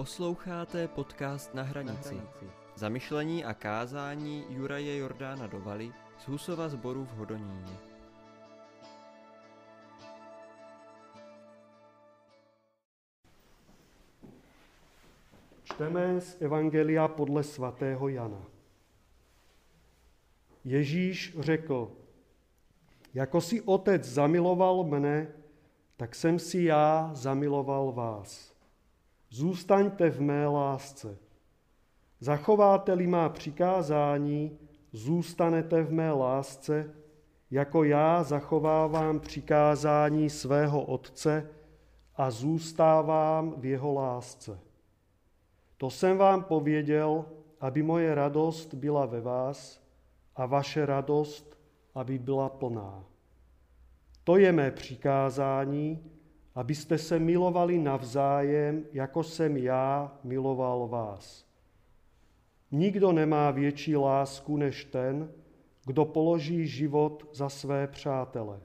Posloucháte podcast Na hranici. Zamyšlení a kázání Juraje Jordána Dovaly z Husova zboru v Hodoníně. Čteme z Evangelia podle svatého Jana. Ježíš řekl, jako si otec zamiloval mne, tak jsem si já zamiloval vás. Zůstaňte v mé lásce. Zachováte-li má přikázání, zůstanete v mé lásce, jako já zachovávám přikázání svého Otce a zůstávám v jeho lásce. To jsem vám pověděl, aby moje radost byla ve vás a vaše radost, aby byla plná. To je mé přikázání, abyste se milovali navzájem, jako jsem já miloval vás. Nikdo nemá větší lásku než ten, kdo položí život za své přátele.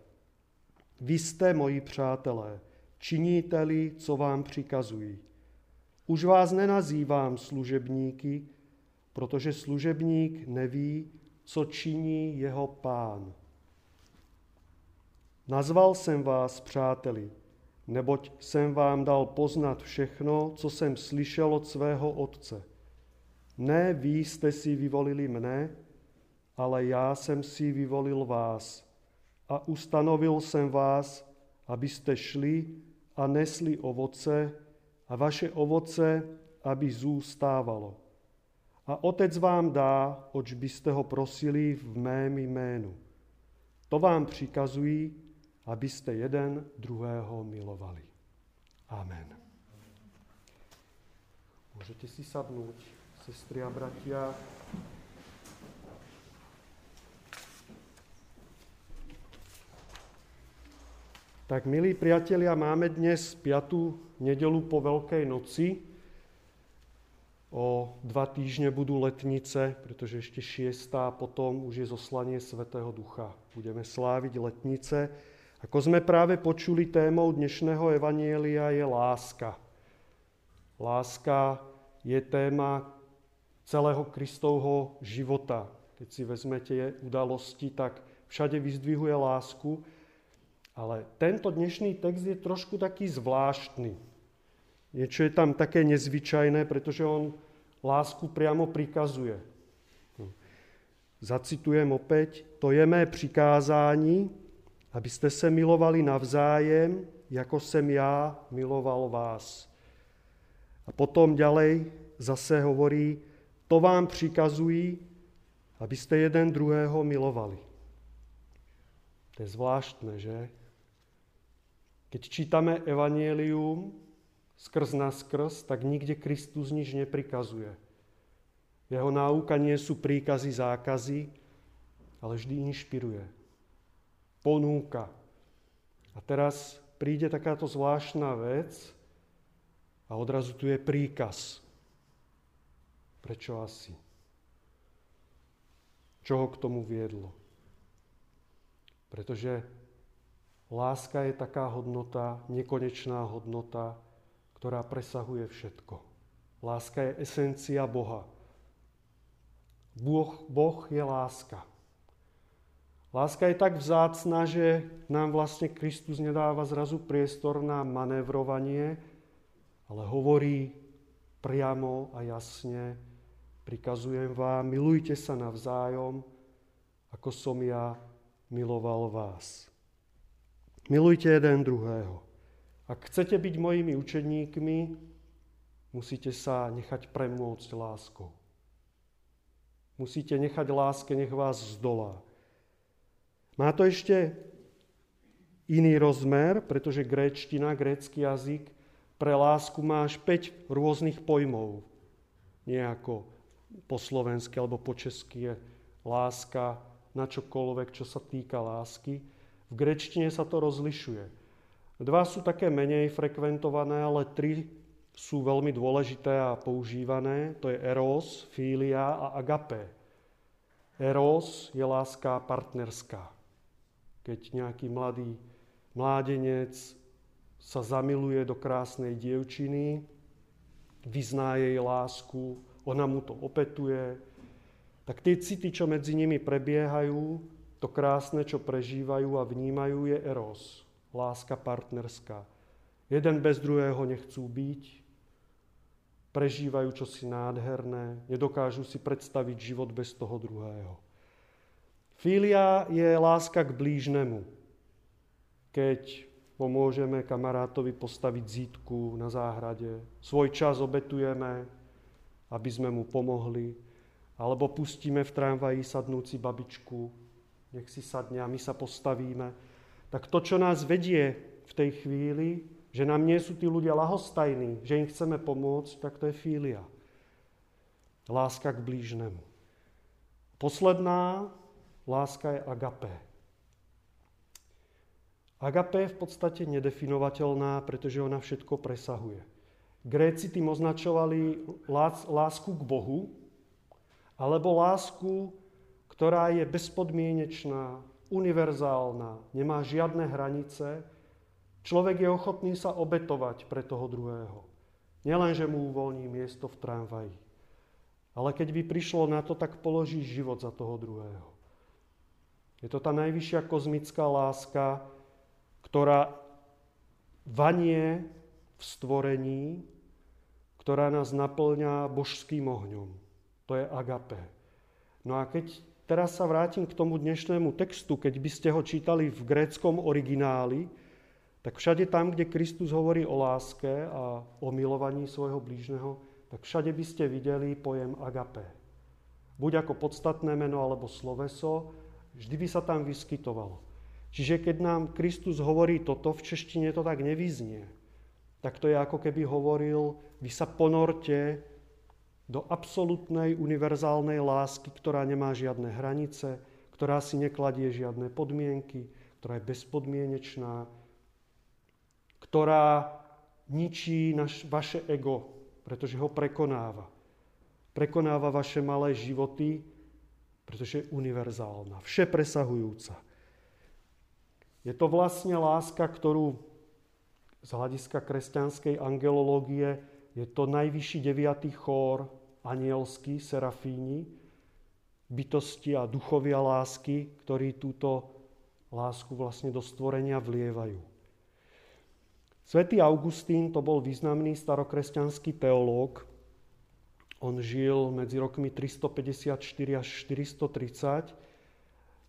Vy jste moji přátelé, činíte-li, co vám přikazují. Už vás nenazývám služebníky, protože služebník neví, co činí jeho pán. Nazval jsem vás přáteli, neboť jsem vám dal poznat všechno, co jsem slyšel od svého otce. Ne vy jste si vyvolili mne, ale já jsem si vyvolil vás a ustanovil jsem vás, abyste šli a nesli ovoce a vaše ovoce, aby zůstávalo. A otec vám dá, oč byste ho prosili v mém jménu. To vám přikazují, abyste jeden druhého milovali. Amen. Môžete si sadnúť, sestry a bratia. Tak, milí priatelia, máme dnes 5. nedelu po Veľkej noci. O dva týždne budú letnice, pretože ešte šiestá, potom už je zoslanie Svetého Ducha. Budeme sláviť letnice. Ako sme práve počuli, témou dnešného evanielia je láska. Láska je téma celého Kristovho života. Keď si vezmete udalosti, tak všade vyzdvihuje lásku, ale tento dnešný text je trošku taký zvláštny. Niečo je tam také nezvyčajné, pretože on lásku priamo prikazuje. Zacitujem opäť, to je mé přikázání, abyste se milovali navzájem, jako jsem já miloval vás. A potom ďalej zase hovorí, to vám přikazují, abyste jeden druhého milovali. To je zvláštne, že? Keď čítame Evangelium skrz na skrz, tak nikde Kristus nič neprikazuje. Jeho náuka nie sú príkazy, zákazy, ale vždy inšpiruje. Ponúka. A teraz príde takáto zvláštna vec a odrazu tu je príkaz. Prečo asi? Čo ho k tomu viedlo? Pretože Láska je taká hodnota, nekonečná hodnota, ktorá presahuje všetko. Láska je esencia Boha. Boh, boh je láska. Láska je tak vzácna, že nám vlastne Kristus nedáva zrazu priestor na manévrovanie, ale hovorí priamo a jasne, prikazujem vám, milujte sa navzájom, ako som ja miloval vás. Milujte jeden druhého. Ak chcete byť mojimi učeníkmi, musíte sa nechať premôcť láskou. Musíte nechať láske, nech vás zdolá. Má to ešte iný rozmer, pretože gréčtina, grécky jazyk, pre lásku má až 5 rôznych pojmov. Nie ako po slovensky alebo po česky je láska na čokoľvek, čo sa týka lásky. V grečtine sa to rozlišuje. Dva sú také menej frekventované, ale tri sú veľmi dôležité a používané. To je eros, filia a agape. Eros je láska partnerská. Keď nejaký mladý mládenec sa zamiluje do krásnej dievčiny, vyzná jej lásku, ona mu to opetuje, tak tie city, čo medzi nimi prebiehajú, to krásne, čo prežívajú a vnímajú, je eros, láska partnerská. Jeden bez druhého nechcú byť, prežívajú čosi nádherné, nedokážu si predstaviť život bez toho druhého. Fília je láska k blížnemu. Keď pomôžeme kamarátovi postaviť zítku na záhrade, svoj čas obetujeme, aby sme mu pomohli, alebo pustíme v tramvaji sadnúci babičku, nech si sadne a my sa postavíme. Tak to, čo nás vedie v tej chvíli, že nám nie sú tí ľudia lahostajní, že im chceme pomôcť, tak to je fília. Láska k blížnemu. Posledná láska je agapé. Agapé je v podstate nedefinovateľná, pretože ona všetko presahuje. Gréci tým označovali lásku k Bohu, alebo lásku, ktorá je bezpodmienečná, univerzálna, nemá žiadne hranice. Človek je ochotný sa obetovať pre toho druhého. Nielen, že mu uvoľní miesto v tramvaji, ale keď by prišlo na to, tak položí život za toho druhého. Je to tá najvyššia kozmická láska, ktorá vanie v stvorení, ktorá nás naplňa božským ohňom. To je agapé. No a keď teraz sa vrátim k tomu dnešnému textu, keď by ste ho čítali v gréckom origináli, tak všade tam, kde Kristus hovorí o láske a o milovaní svojho blížneho, tak všade by ste videli pojem agapé. Buď ako podstatné meno alebo sloveso, vždy by sa tam vyskytovalo. Čiže keď nám Kristus hovorí toto, v češtine to tak nevyznie. Tak to je ako keby hovoril, vy sa ponorte do absolútnej univerzálnej lásky, ktorá nemá žiadne hranice, ktorá si nekladie žiadne podmienky, ktorá je bezpodmienečná, ktorá ničí naš, vaše ego, pretože ho prekonáva. Prekonáva vaše malé životy, pretože je univerzálna, vše presahujúca. Je to vlastne láska, ktorú z hľadiska kresťanskej angelológie je to najvyšší deviatý chór, anielský, serafíni, bytosti a duchovia lásky, ktorí túto lásku vlastne do stvorenia vlievajú. Svetý Augustín to bol významný starokresťanský teológ. On žil medzi rokmi 354 až 430.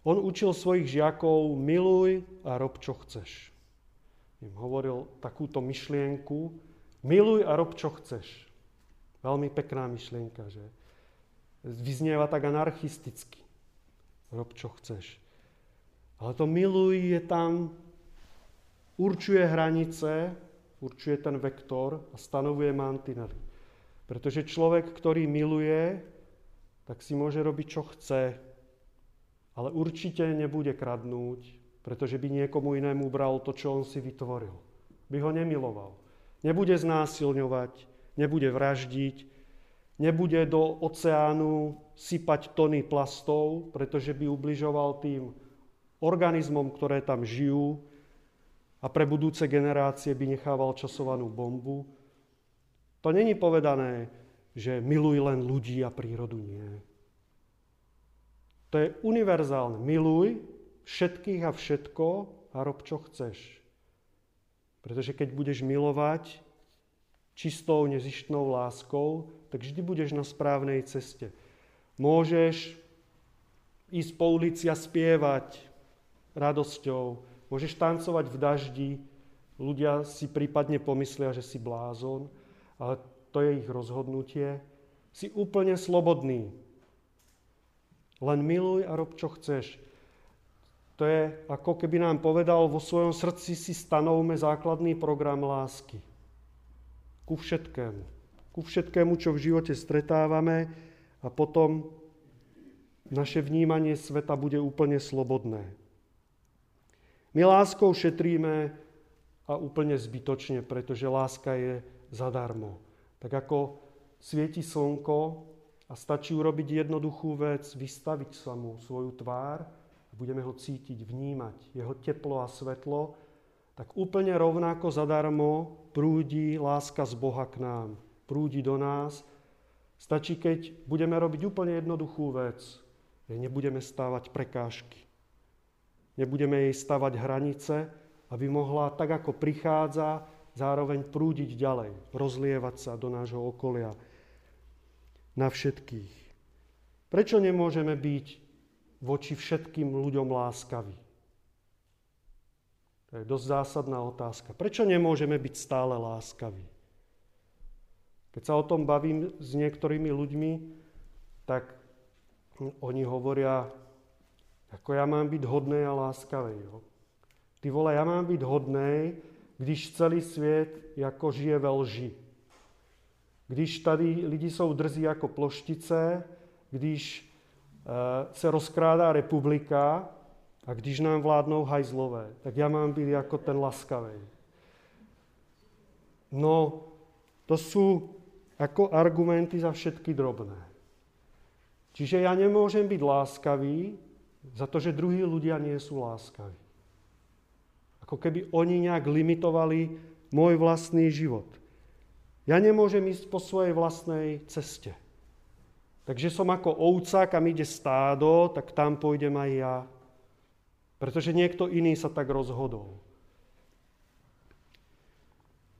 On učil svojich žiakov miluj a rob, čo chceš. Im hovoril takúto myšlienku, Miluj a rob, čo chceš. Veľmi pekná myšlienka, že? Vyznieva tak anarchisticky. Rob, čo chceš. Ale to miluj je tam, určuje hranice, určuje ten vektor a stanovuje mantinely. Pretože človek, ktorý miluje, tak si môže robiť, čo chce, ale určite nebude kradnúť, pretože by niekomu inému bral to, čo on si vytvoril. By ho nemiloval. Nebude znásilňovať, nebude vraždiť, nebude do oceánu sypať tony plastov, pretože by ubližoval tým organizmom, ktoré tam žijú a pre budúce generácie by nechával časovanú bombu. To není povedané, že miluj len ľudí a prírodu nie. To je univerzálne. Miluj všetkých a všetko a rob, čo chceš. Pretože keď budeš milovať čistou, nezištnou láskou, tak vždy budeš na správnej ceste. Môžeš ísť po ulici a spievať radosťou, môžeš tancovať v daždi, ľudia si prípadne pomyslia, že si blázon, ale to je ich rozhodnutie. Si úplne slobodný. Len miluj a rob, čo chceš. To je ako keby nám povedal, vo svojom srdci si stanovme základný program lásky. Ku všetkému. Ku všetkému, čo v živote stretávame a potom naše vnímanie sveta bude úplne slobodné. My láskou šetríme a úplne zbytočne, pretože láska je zadarmo. Tak ako svieti slnko a stačí urobiť jednoduchú vec, vystaviť sa mu svoju tvár, budeme ho cítiť, vnímať, jeho teplo a svetlo, tak úplne rovnako zadarmo prúdi láska z Boha k nám. prúdi do nás. Stačí, keď budeme robiť úplne jednoduchú vec. Že nebudeme stávať prekážky. Nebudeme jej stavať hranice, aby mohla tak, ako prichádza, zároveň prúdiť ďalej, rozlievať sa do nášho okolia na všetkých. Prečo nemôžeme byť voči všetkým ľuďom láskaví? To je dosť zásadná otázka. Prečo nemôžeme byť stále láskaví? Keď sa o tom bavím s niektorými ľuďmi, tak oni hovoria, ako ja mám byť hodnej a láskavej. Ty vole, ja mám byť hodnej, když celý svět jako žije ve lži. Když tady lidi jsou drzí jako ploštice, když uh, se rozkrádá republika a když nám vládnou hajzlové, tak já mám být jako ten laskavý. No, to sú ako argumenty za všetky drobné. Čiže ja nemôžem byť láskavý za to, že druhí ľudia nie sú láskaví. Ako keby oni nejak limitovali môj vlastný život. Ja nemôžem ísť po svojej vlastnej ceste. Takže som ako ovca, kam ide stádo, tak tam pôjdem aj ja. Pretože niekto iný sa tak rozhodol.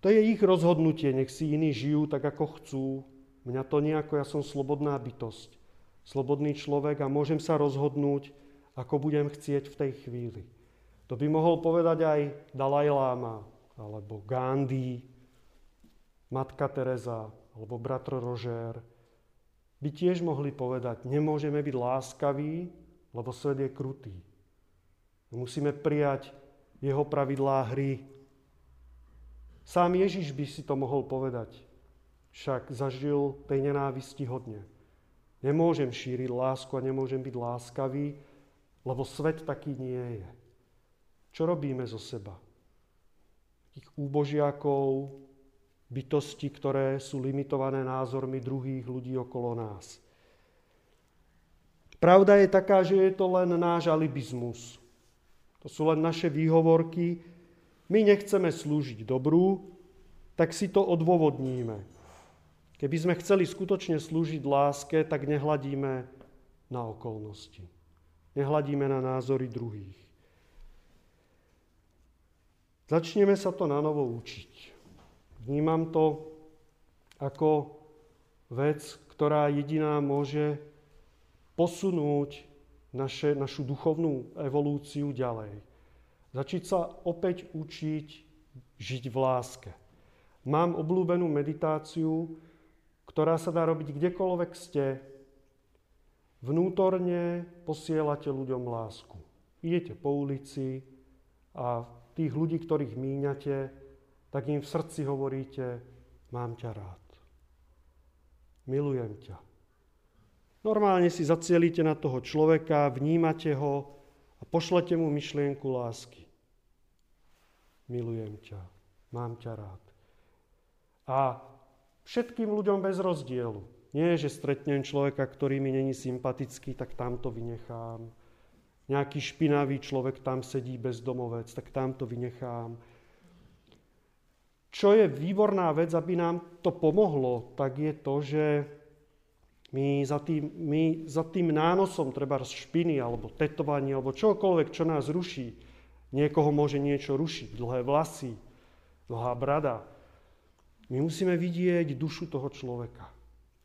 To je ich rozhodnutie, nech si iní žijú tak, ako chcú. Mňa to nejako, ja som slobodná bytosť, slobodný človek a môžem sa rozhodnúť, ako budem chcieť v tej chvíli. To by mohol povedať aj Dalaj Lama, alebo Gandhi, Matka Teresa, alebo bratr Rožer. By tiež mohli povedať, nemôžeme byť láskaví, lebo svet je krutý. Musíme prijať jeho pravidlá hry. Sám Ježiš by si to mohol povedať, však zažil tej nenávisti hodne. Nemôžem šíriť lásku a nemôžem byť láskavý, lebo svet taký nie je. Čo robíme zo seba? Takých úbožiakov, bytosti, ktoré sú limitované názormi druhých ľudí okolo nás. Pravda je taká, že je to len náš alibizmus. To sú len naše výhovorky. My nechceme slúžiť dobrú, tak si to odôvodníme. Keby sme chceli skutočne slúžiť láske, tak nehladíme na okolnosti. Nehladíme na názory druhých. Začneme sa to na novo učiť. Vnímam to ako vec, ktorá jediná môže posunúť naše, našu duchovnú evolúciu ďalej. Začiť sa opäť učiť žiť v láske. Mám obľúbenú meditáciu, ktorá sa dá robiť kdekoľvek ste. Vnútorne posielate ľuďom lásku. Idete po ulici a tých ľudí, ktorých míňate, tak im v srdci hovoríte, mám ťa rád. Milujem ťa. Normálne si zacielíte na toho človeka, vnímate ho a pošlete mu myšlienku lásky. Milujem ťa, mám ťa rád. A všetkým ľuďom bez rozdielu. Nie, že stretnem človeka, ktorý mi není sympatický, tak tam to vynechám nejaký špinavý človek tam sedí bezdomovec, tak tam to vynechám. Čo je výborná vec, aby nám to pomohlo, tak je to, že my za tým, my za tým nánosom, treba špiny, alebo tetovanie, alebo čokoľvek, čo nás ruší, niekoho môže niečo rušiť, dlhé vlasy, dlhá brada. My musíme vidieť dušu toho človeka.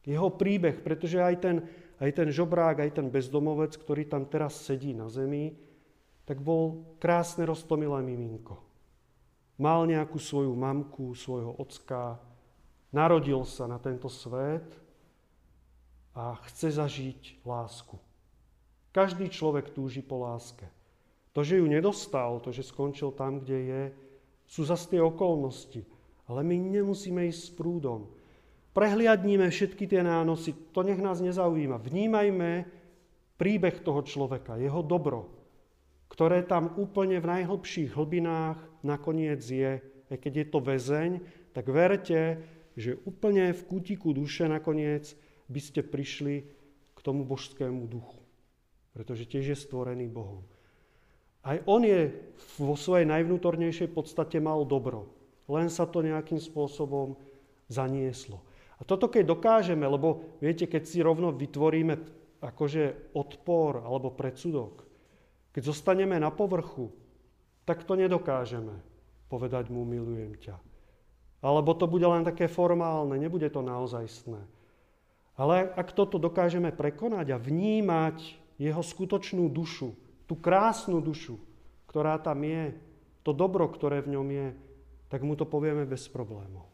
Jeho príbeh, pretože aj ten aj ten žobrák, aj ten bezdomovec, ktorý tam teraz sedí na zemi, tak bol krásne roztomilé miminko. Mal nejakú svoju mamku, svojho ocka, narodil sa na tento svet a chce zažiť lásku. Každý človek túži po láske. To, že ju nedostal, to, že skončil tam, kde je, sú zase tie okolnosti. Ale my nemusíme ísť s prúdom. Prehliadníme všetky tie nánosy, to nech nás nezaujíma. Vnímajme príbeh toho človeka, jeho dobro, ktoré tam úplne v najhlbších hlbinách nakoniec je. Aj keď je to väzeň, tak verte, že úplne v kútiku duše nakoniec by ste prišli k tomu božskému duchu. Pretože tiež je stvorený Bohom. Aj on je vo svojej najvnútornejšej podstate mal dobro. Len sa to nejakým spôsobom zanieslo. A toto keď dokážeme, lebo viete, keď si rovno vytvoríme akože odpor alebo predsudok, keď zostaneme na povrchu, tak to nedokážeme povedať mu milujem ťa. Alebo to bude len také formálne, nebude to naozajstné. Ale ak toto dokážeme prekonať a vnímať jeho skutočnú dušu, tú krásnu dušu, ktorá tam je, to dobro, ktoré v ňom je, tak mu to povieme bez problémov.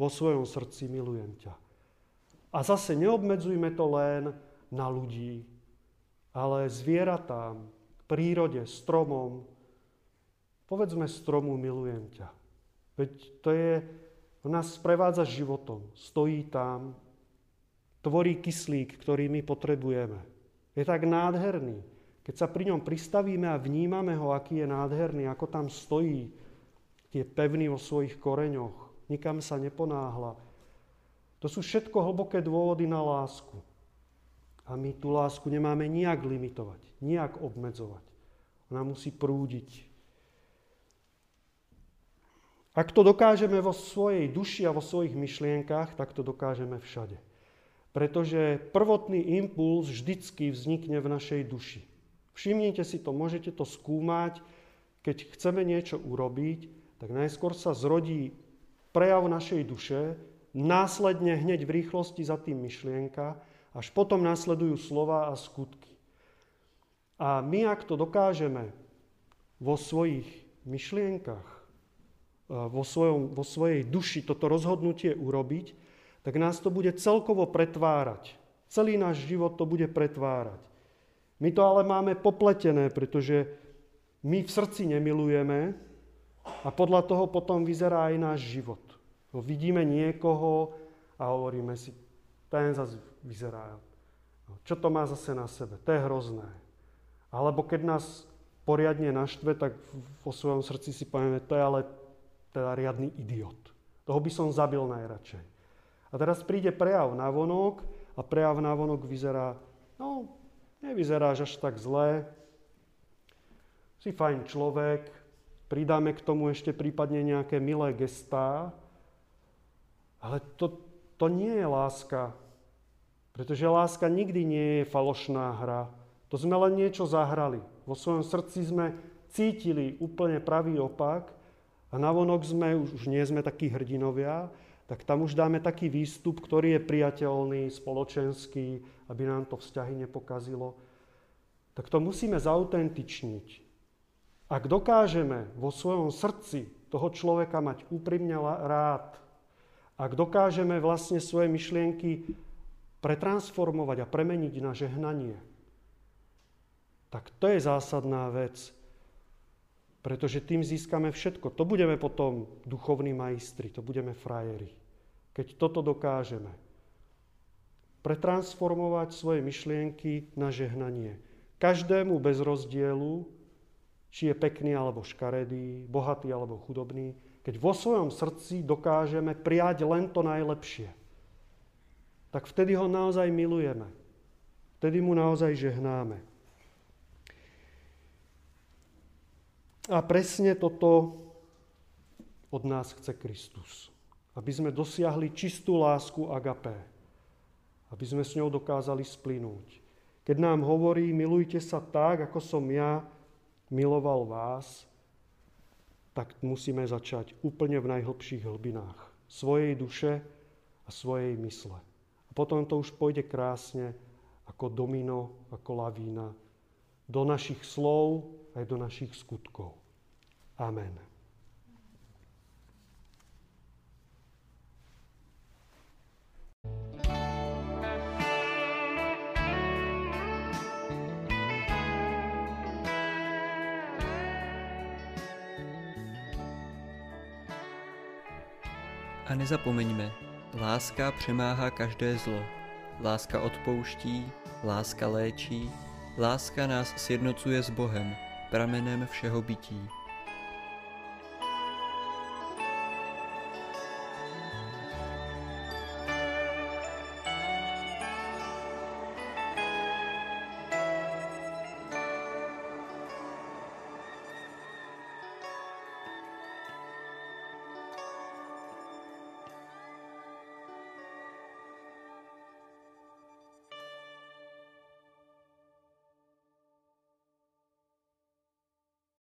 Vo svojom srdci milujem ťa. A zase neobmedzujme to len na ľudí, ale zvieratám, prírode, stromom, Povedzme stromu, milujem ťa. Veď to je, nás sprevádza životom, stojí tam, tvorí kyslík, ktorý my potrebujeme. Je tak nádherný. Keď sa pri ňom pristavíme a vnímame ho, aký je nádherný, ako tam stojí, je pevný vo svojich koreňoch, nikam sa neponáhla. To sú všetko hlboké dôvody na lásku. A my tú lásku nemáme nijak limitovať, nijak obmedzovať. Ona musí prúdiť ak to dokážeme vo svojej duši a vo svojich myšlienkach, tak to dokážeme všade. Pretože prvotný impuls vždycky vznikne v našej duši. Všimnite si to, môžete to skúmať. Keď chceme niečo urobiť, tak najskôr sa zrodí prejav našej duše, následne hneď v rýchlosti za tým myšlienka, až potom následujú slova a skutky. A my, ak to dokážeme vo svojich myšlienkach, vo, svojom, vo svojej duši toto rozhodnutie urobiť, tak nás to bude celkovo pretvárať. Celý náš život to bude pretvárať. My to ale máme popletené, pretože my v srdci nemilujeme a podľa toho potom vyzerá aj náš život. No, vidíme niekoho a hovoríme si, ten zase vyzerá. No, čo to má zase na sebe? To je hrozné. Alebo keď nás poriadne naštve, tak vo svojom srdci si povieme, to je ale teda riadny idiot. Toho by som zabil najradšej. A teraz príde prejav na vonok a prejav na vonok vyzerá, no, nevyzeráš až tak zle, si fajn človek, pridáme k tomu ešte prípadne nejaké milé gestá, ale to, to nie je láska, pretože láska nikdy nie je falošná hra. To sme len niečo zahrali. Vo svojom srdci sme cítili úplne pravý opak a navonok sme, už nie sme takí hrdinovia, tak tam už dáme taký výstup, ktorý je priateľný, spoločenský, aby nám to vzťahy nepokazilo. Tak to musíme zautentičniť. Ak dokážeme vo svojom srdci toho človeka mať úprimne rád, ak dokážeme vlastne svoje myšlienky pretransformovať a premeniť na žehnanie, tak to je zásadná vec. Pretože tým získame všetko. To budeme potom duchovní majstri, to budeme frajeri. Keď toto dokážeme. Pretransformovať svoje myšlienky na žehnanie. Každému bez rozdielu, či je pekný alebo škaredý, bohatý alebo chudobný, keď vo svojom srdci dokážeme prijať len to najlepšie, tak vtedy ho naozaj milujeme. Vtedy mu naozaj žehnáme. A presne toto od nás chce Kristus. Aby sme dosiahli čistú lásku agapé. Aby sme s ňou dokázali splynúť. Keď nám hovorí, milujte sa tak, ako som ja miloval vás, tak musíme začať úplne v najhlbších hlbinách svojej duše a svojej mysle. A potom to už pôjde krásne ako domino, ako lavína do našich slov aj do našich skutkov. Amen. A nezapomeňme, láska přemáhá každé zlo. Láska odpouští, láska léčí, láska nás sjednocuje s Bohem, pramenem všeho bytí.